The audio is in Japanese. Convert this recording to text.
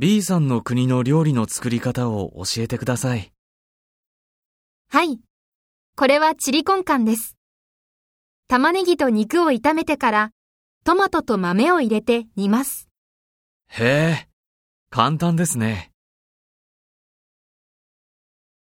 B さんの国の料理の作り方を教えてください。はい。これはチリコンカンです。玉ねぎと肉を炒めてから、トマトと豆を入れて煮ます。へえ、簡単ですね。